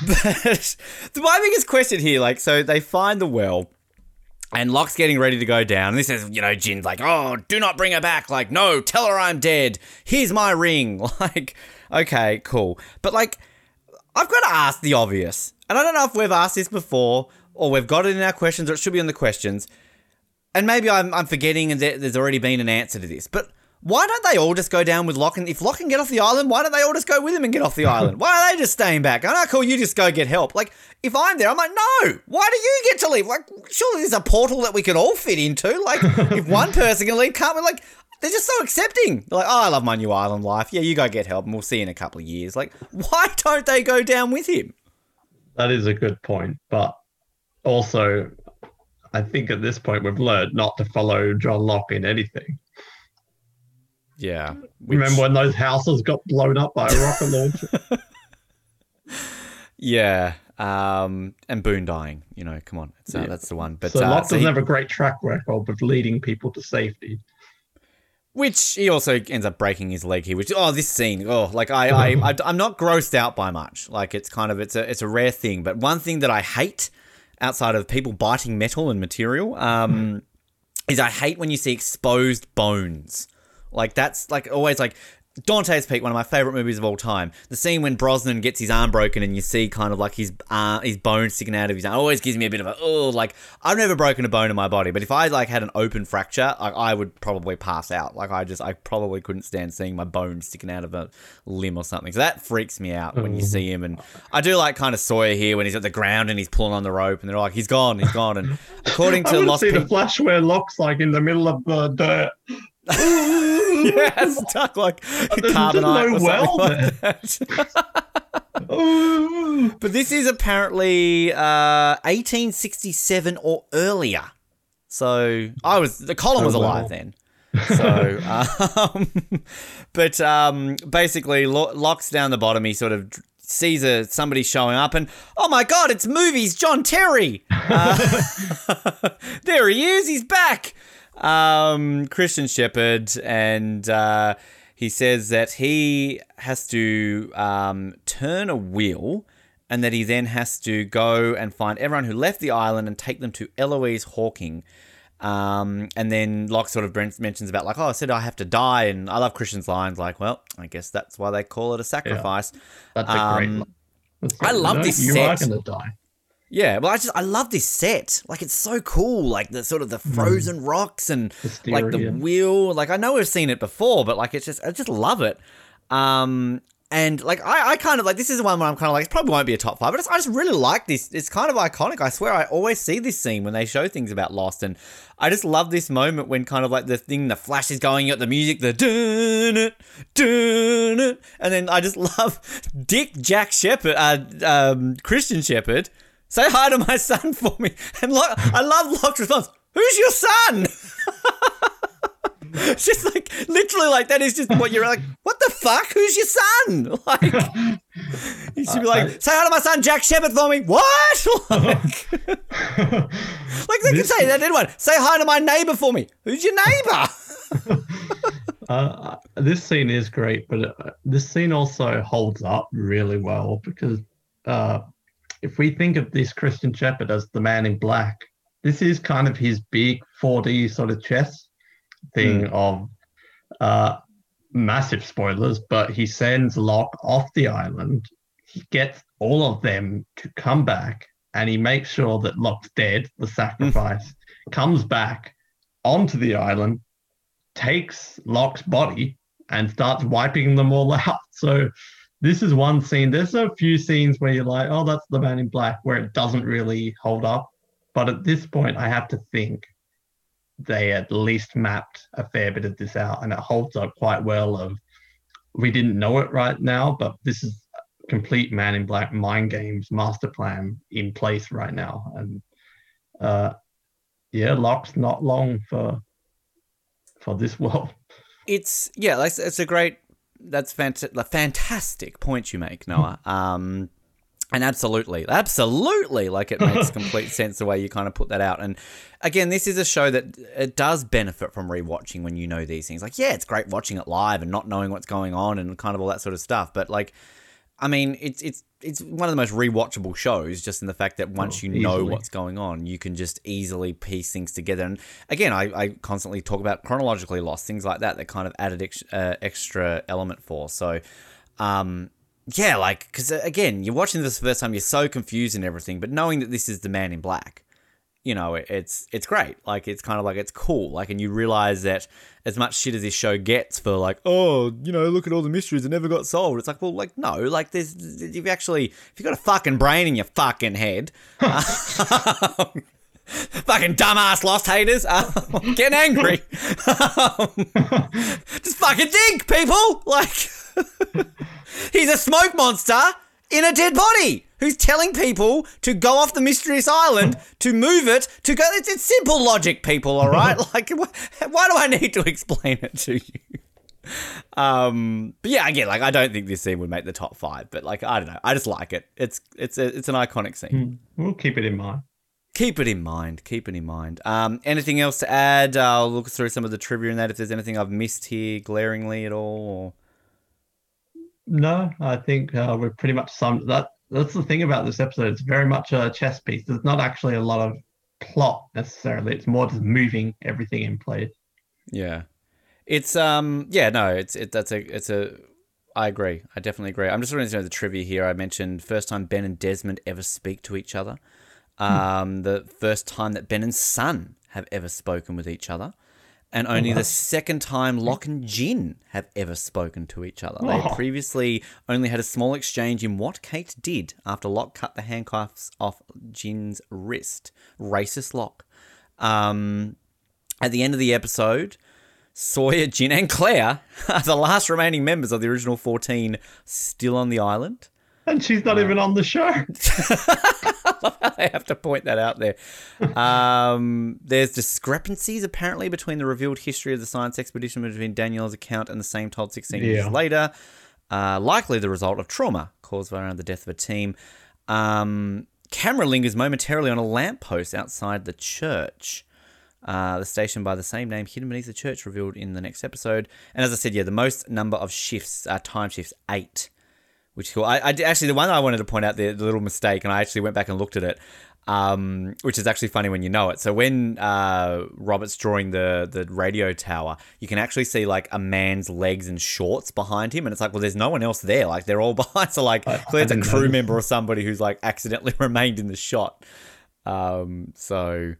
but my biggest question here, like, so they find the well And Locke's getting ready to go down. And this is, you know, Jin's like, oh, do not bring her back. Like, no, tell her I'm dead. Here's my ring. Like, okay, cool. But, like, I've got to ask the obvious. And I don't know if we've asked this before or we've got it in our questions or it should be in the questions. And maybe I'm, I'm forgetting and there's already been an answer to this. But why don't they all just go down with Locke? And if Locke can get off the island, why don't they all just go with him and get off the island? Why are they just staying back? I know, cool, you just go get help. Like, if I'm there, I'm like, no, why do you get to leave? Like, surely there's a portal that we can all fit into. Like, if one person can leave, can't we? Like, they're just so accepting. They're like, oh, I love my new island life. Yeah, you go get help and we'll see you in a couple of years. Like, why don't they go down with him? That is a good point. But also, I think at this point we've learned not to follow John Locke in anything. Yeah. Which... Remember when those houses got blown up by a rocket launcher? yeah. Um, and Boone dying, you know, come on, uh, yeah. that's the one. But so uh, Locke doesn't he... have a great track record of leading people to safety. Which he also ends up breaking his leg here. Which oh, this scene, oh, like I, I, I I'm not grossed out by much. Like it's kind of it's a it's a rare thing. But one thing that I hate outside of people biting metal and material, um, is I hate when you see exposed bones. Like that's like always like Dante's Peak, one of my favorite movies of all time. The scene when Brosnan gets his arm broken and you see kind of like his uh, his bone sticking out of his arm always gives me a bit of a oh like I've never broken a bone in my body, but if I like had an open fracture, I, I would probably pass out. Like I just I probably couldn't stand seeing my bone sticking out of a limb or something. So that freaks me out when you see him. And I do like kind of Sawyer here when he's at the ground and he's pulling on the rope and they're like he's gone, he's gone. And according to I Lost see the flash where Locke's like in the middle of the dirt. yeah, stuck like carbonite or well like but this is apparently uh, 1867 or earlier. So I was the column was oh, alive then. So, um, but um, basically, Locke's down the bottom. He sort of sees a somebody showing up, and oh my god, it's movies John Terry. Uh, there he is. He's back um, Christian Shephard, and uh, he says that he has to um, turn a wheel and that he then has to go and find everyone who left the island and take them to Eloise Hawking. Um, and then Locke sort of Brent mentions about like, oh, I said I have to die, and I love Christian's lines like, well, I guess that's why they call it a sacrifice. Yeah, that's a great. Um, I love this you set. You are gonna die. Yeah, well, I just I love this set. Like it's so cool. Like the sort of the hmm. frozen mm. rocks and like the wheel. Like I know we've seen it before, but like it's just I just love it. Um, and like I, I kind of like this is the one where I'm kind of like it probably won't be a top five, but I just really like this. It's kind of iconic. I swear I always see this scene when they show things about Lost, and I just love this moment when kind of like the thing, the flash is going at the music, the dun it, dun it, and then I just love Dick Jack Shephard, uh, um, Christian Shephard Say hi to my son for me. And Lo- I love Locke's response. Who's your son? it's just like literally like that is just what you're like. What the fuck? Who's your son? Like he should be like, say hi to my son Jack Shephard for me. What? Like, like they can say that anyone. Say hi to my neighbor for me. Who's your neighbor? uh, this scene is great, but uh, this scene also holds up really well because uh, if we think of this Christian Shephard as the man in black, this is kind of his big 4D sort of chess thing mm. of uh, massive spoilers, but he sends Locke off the island. He gets all of them to come back and he makes sure that Locke's dead, the sacrifice, mm. comes back onto the island, takes Locke's body, and starts wiping them all out. So this is one scene. There's a few scenes where you're like, oh, that's the man in black, where it doesn't really hold up. But at this point, I have to think they at least mapped a fair bit of this out, and it holds up quite well. Of we didn't know it right now, but this is complete man in black mind games master plan in place right now, and uh, yeah, Locke's not long for for this world. It's yeah, it's, it's a great that's fant- a fantastic point you make, Noah. Um, and absolutely, absolutely, like it makes complete sense the way you kind of put that out. And again, this is a show that it does benefit from rewatching when you know these things. Like, yeah, it's great watching it live and not knowing what's going on and kind of all that sort of stuff. But like, I mean, it's it's it's one of the most rewatchable shows, just in the fact that once Oh, you know easily. what's going on, you can just easily piece things together. And again, I, I constantly talk about chronologically lost things like that that kind of added ex- uh, extra element for. So, um, yeah, like because again, you're watching this the first time, you're so confused and everything, but knowing that this is the Man in Black, you know, it's it's great. Like it's kind of like it's cool. Like, and you realize that as much shit as this show gets for like, oh, you know, look at all the mysteries that never got solved. It's like, well, like no, like there's you've actually if you got a fucking brain in your fucking head. Fucking dumbass lost haters. Um, getting angry. Um, just fucking think, people. Like, he's a smoke monster in a dead body who's telling people to go off the mysterious island to move it to go. It's, it's simple logic, people. All right. like, wh- why do I need to explain it to you? Um, but yeah, again, like I don't think this scene would make the top five, but like I don't know, I just like it. It's it's a, it's an iconic scene. We'll keep it in mind. Keep it in mind. Keep it in mind. Um, anything else to add? I'll look through some of the trivia and that. If there's anything I've missed here glaringly at all. No, I think uh, we've pretty much summed that. That's the thing about this episode. It's very much a chess piece. There's not actually a lot of plot necessarily. It's more just moving everything in place. Yeah, it's um yeah no it's it that's a it's a I agree. I definitely agree. I'm just wanting to know the trivia here. I mentioned first time Ben and Desmond ever speak to each other. Um, the first time that Ben and Sun have ever spoken with each other. And only the second time Locke and Jin have ever spoken to each other. They Oh. previously only had a small exchange in what Kate did after Locke cut the handcuffs off Jin's wrist. Racist Locke. Um, at the end of the episode, Sawyer, Jin, and Claire are the last remaining members of the original 14 still on the island. And she's not even on the show. they have to point that out there. Um, there's discrepancies apparently between the revealed history of the science expedition between Daniel's account and the same told 16 years later. Uh, likely the result of trauma caused by around the death of a team. Um, camera lingers momentarily on a lamppost outside the church. Uh, the station by the same name hidden beneath the church revealed in the next episode. And as I said, yeah, the most number of shifts, uh, time shifts, eight which is cool. I, I actually the one I wanted to point out the, the little mistake, and I actually went back and looked at it, um, which is actually funny when you know it. So when uh, Robert's drawing the the radio tower, you can actually see like a man's legs and shorts behind him, and it's like, well, there's no one else there. Like they're all behind. So like, clearly it's a crew notice member or somebody who's like accidentally remained in the shot. Um, so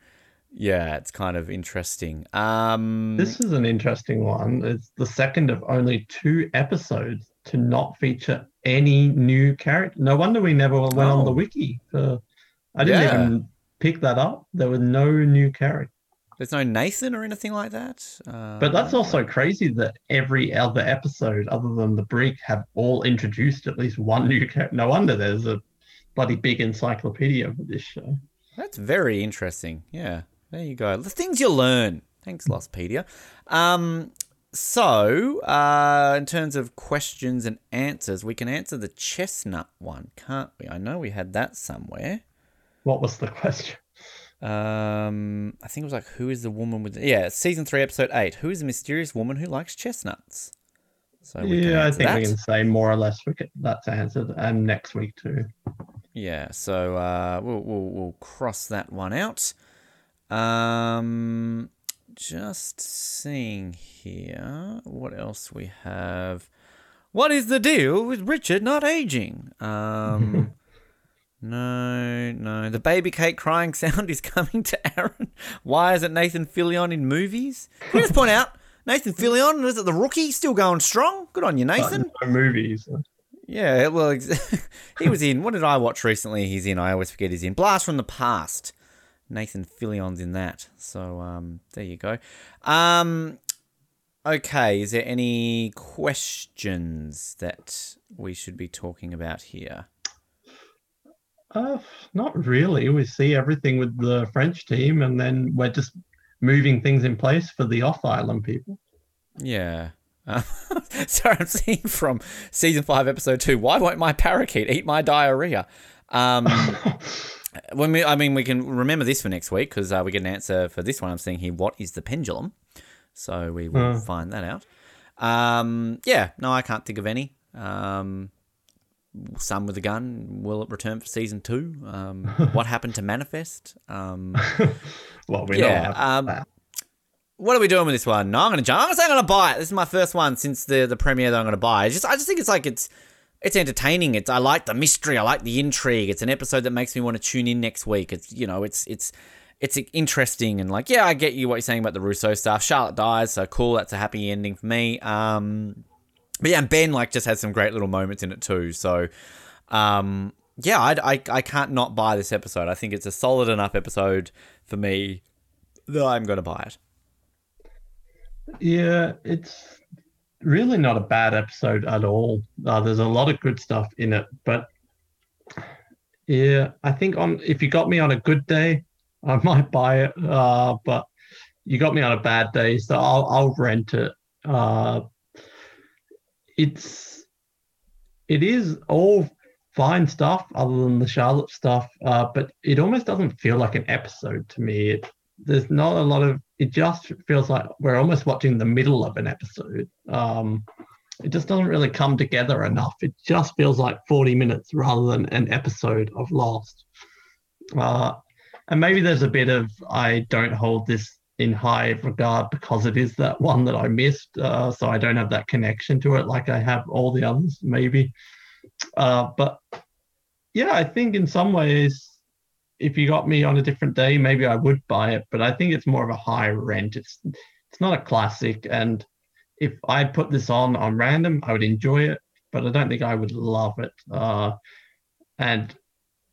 yeah, it's kind of interesting. Um, This is an interesting one. It's the second of only two episodes to not feature any new character. No wonder we never went on the Oh. wiki. I didn't Yeah. even pick that up. There were no new characters. there's no Nathan or anything like that. Uh, But that's also crazy that every other episode, other than the Brick, have all introduced at least one new character. No wonder there's a bloody big encyclopedia for this show. That's very interesting. Yeah, there you go. The things you learn. Thanks, Lostpedia. Um, so, uh, in terms of questions and answers, we can answer the chestnut one, can't we? I know we had that somewhere. What was the question? Um, I think it was like, who is the woman with? Yeah, season three, episode eight. Who is the mysterious woman who likes chestnuts? So we can yeah, I think that. we can say more or less we get, that's answered. And next week too. Yeah, so uh, we'll, we'll we'll cross that one out. Um, just seeing here, what else we have? What is the deal with Richard not aging? Um, no, no. The baby cake crying sound is coming to Aaron. Why isn't Nathan Fillion in movies? Can we just point out Nathan Fillion is it the rookie still going strong? Good on you, Nathan. No movies. Yeah, well, he was in. What did I watch recently? He's in. I always forget he's in. Blast from the Past. Nathan Fillion's in that. So um, there you go. Um, okay, is there any questions that we should be talking about here? Uh, not really. We see everything with the French team, and then we're just moving things in place for the off-island people. Yeah. Uh, sorry, I'm seeing from season five, episode two. Why won't my parakeet eat my diarrhea? Um, when we, I mean, we can remember this for next week because uh, we get an answer for this one. I'm seeing here. What is the pendulum? So we will Hmm. find that out. Um, yeah, no, I can't think of any. Um, Sun with a Gun, will it return for season two? Um, what happened to Manifest? Um, well, we yeah, know um, what are we doing with this one? No, I'm gonna jump. I'm gonna say I'm gonna buy it. This is my first one since the the premiere that I'm gonna buy. It's just I just think it's like it's it's entertaining. It's I like the mystery. I like the intrigue. It's an episode that makes me want to tune in next week. It's you know it's it's it's interesting and like yeah I get you what you're saying about the Rousseau stuff. Charlotte dies, so cool. That's a happy ending for me. Um, but yeah, and Ben like just has some great little moments in it too. So um, yeah, I, I I can't not buy this episode. I think it's a solid enough episode for me that I'm gonna buy it. Yeah, it's really not a bad episode at all. Uh, there's a lot of good stuff in it, but yeah, I think on if you got me on a good day, I might buy it. Uh, but you got me on a bad day, so I'll I'll rent it. Uh, it's it is all fine stuff other than the Charlotte stuff, uh, but it almost doesn't feel like an episode to me. It, there's not a lot of it just feels like we're almost watching the middle of an episode. Um, it just doesn't really come together enough. It just feels like 40 minutes rather than an episode of lost. Uh, and maybe there's a bit of i don't hold this in high regard because it is that one that i missed uh, so i don't have that connection to it like i have all the others maybe. Uh, but yeah i think in some ways if you got me on a different day, maybe I would buy it. But I think it's more of a high rent. It's it's not a classic, and if I put this on on random, I would enjoy it, but I don't think I would love it. Uh, and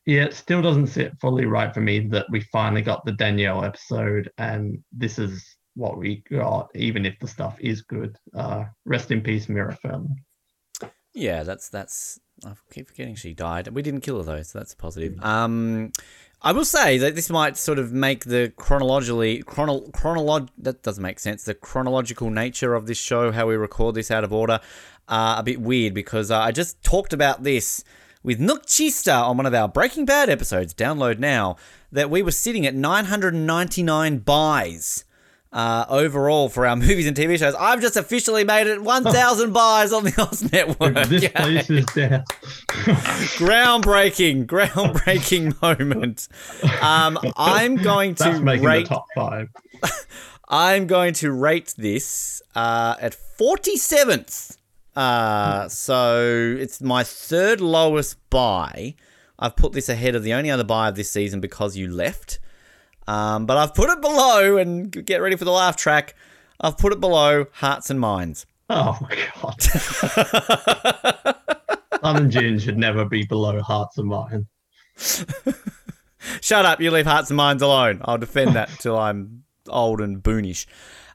yeah, it still doesn't sit fully right for me that we finally got the Danielle episode, and this is what we got, even if the stuff is good. Uh, rest in peace, Mira Furlan. Yeah, that's that's. I keep forgetting she died. We didn't kill her though, so that's positive. Um, I will say that this might sort of make the chronologically chrono, chronolog that doesn't make sense. The chronological nature of this show, how we record this out of order, uh, a bit weird because uh, I just talked about this with Nook Chista on one of our Breaking Bad episodes. Download now that we were sitting at 999 buys uh, overall for our movies and TV shows. I've just officially made it 1,000 buys on the Oz Network. This place is dead. groundbreaking, groundbreaking moment. Um, I'm going to That's making rate. the top five. I'm going to rate this uh, at 47th. Uh, so it's my third lowest buy. I've put this ahead of the only other buy of this season because you left. Um, but I've put it below, and get ready for the laugh track. I've put it below Hearts and Minds. Oh my god. Sun and Jin should never be below Hearts and Minds. Shut up! You leave Hearts and Minds alone. I'll defend that till I'm old and boonish.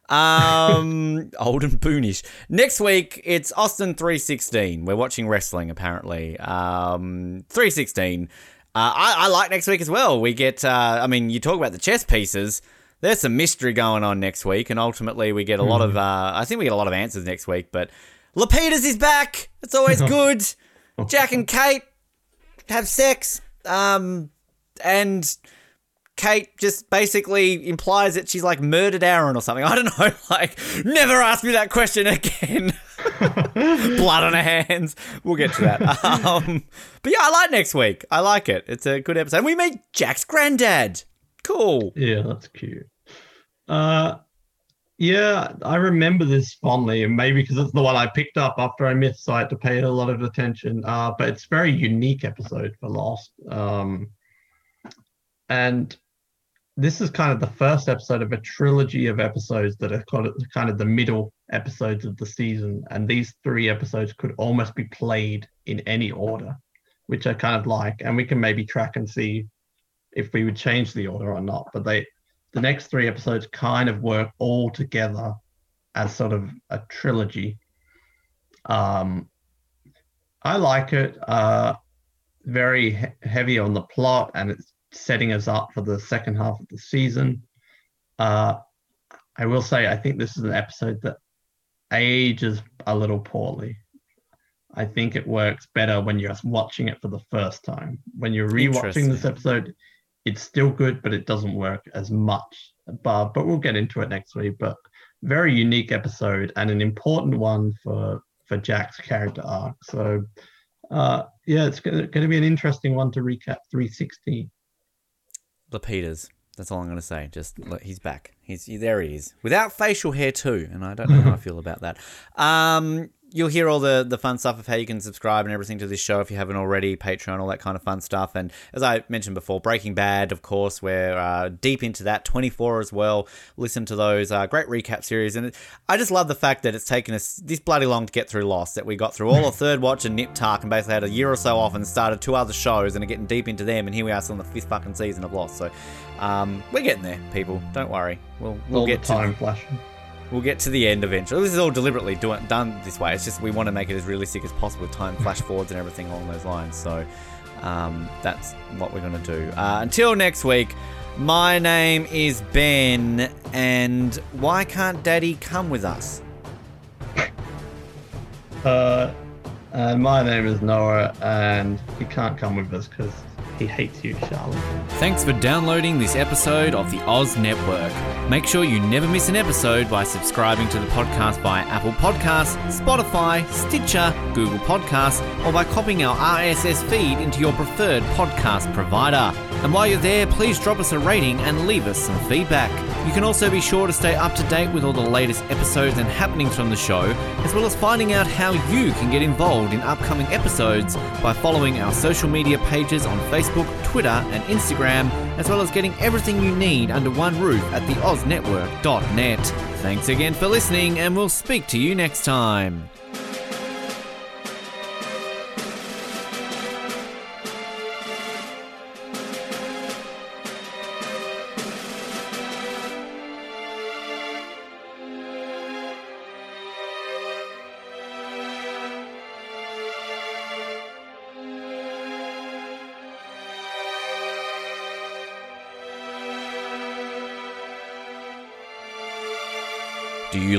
Um, old and boonish. Next week it's Austin three sixteen. We're watching wrestling apparently. Um, three sixteen. Uh, I, I like next week as well. We get. Uh, I mean, you talk about the chess pieces. There's some mystery going on next week, and ultimately we get a lot of. Uh, I think we get a lot of answers next week. But Lapidus is back. It's always good. Jack and Kate have sex. Um, and Kate just basically implies that she's like murdered Aaron or something. I don't know. Like, never ask me that question again. Blood on her hands. We'll get to that. Um, but yeah, I like next week. I like it. It's a good episode. We meet Jack's granddad. Cool. Yeah, that's cute. Uh, yeah, I remember this fondly, and maybe because it's the one I picked up after I missed, so I had to pay it a lot of attention. Uh, but it's a very unique episode for Lost. Um, and this is kind of the first episode of a trilogy of episodes that are kind of, kind of the middle episodes of the season. And these three episodes could almost be played in any order, which I kind of like. And we can maybe track and see if we would change the order or not. But they, the next three episodes kind of work all together as sort of a trilogy. Um, I like it. Uh, very he- heavy on the plot, and it's setting us up for the second half of the season. Uh, I will say, I think this is an episode that ages a little poorly. I think it works better when you're watching it for the first time. When you're rewatching this episode, it's still good, but it doesn't work as much. But, but we'll get into it next week. But very unique episode and an important one for for Jack's character arc. So uh, yeah, it's going to be an interesting one to recap 360. The Peters. That's all I'm going to say. Just look, he's back. He's there. He is. Without facial hair too, and I don't know how I feel about that. Um, you'll hear all the the fun stuff of how you can subscribe and everything to this show if you haven't already patreon all that kind of fun stuff. And as i mentioned before breaking bad of course we're uh, deep into that 24 as well. Listen to those uh, great recap series. And i just love the fact that it's taken us this bloody long to get through lost that we got through all of third watch and nip tuck and basically had a year or so off and started two other shows and are getting deep into them. And here we are still in the fifth fucking season of lost. So um, we're getting there people don't worry we'll, we'll All get the to time flashing. We'll get to the end eventually. This is all deliberately do- done this way. It's just we want to make it as realistic as possible with time flash forwards and everything along those lines. So um, that's what we're going to do. Uh, until next week, my name is Ben, and why can't Daddy come with us? Uh, and my name is Noah, and he can't come with us because he hates you, Charlotte. Thanks for downloading this episode of the Oz Network. Make sure you never miss an episode by subscribing to the podcast via Apple Podcasts, Spotify, Stitcher, Google Podcasts, or by copying our RSS feed into your preferred podcast provider. And while you're there, please drop us a rating and leave us some feedback. You can also be sure to stay up to date with all the latest episodes and happenings from the show, as well as finding out how you can get involved in upcoming episodes by following our social media pages on Facebook, Twitter, and Instagram, as well as getting everything you need under one roof at theoznetwork.net. Thanks again for listening, and we'll speak to you next time.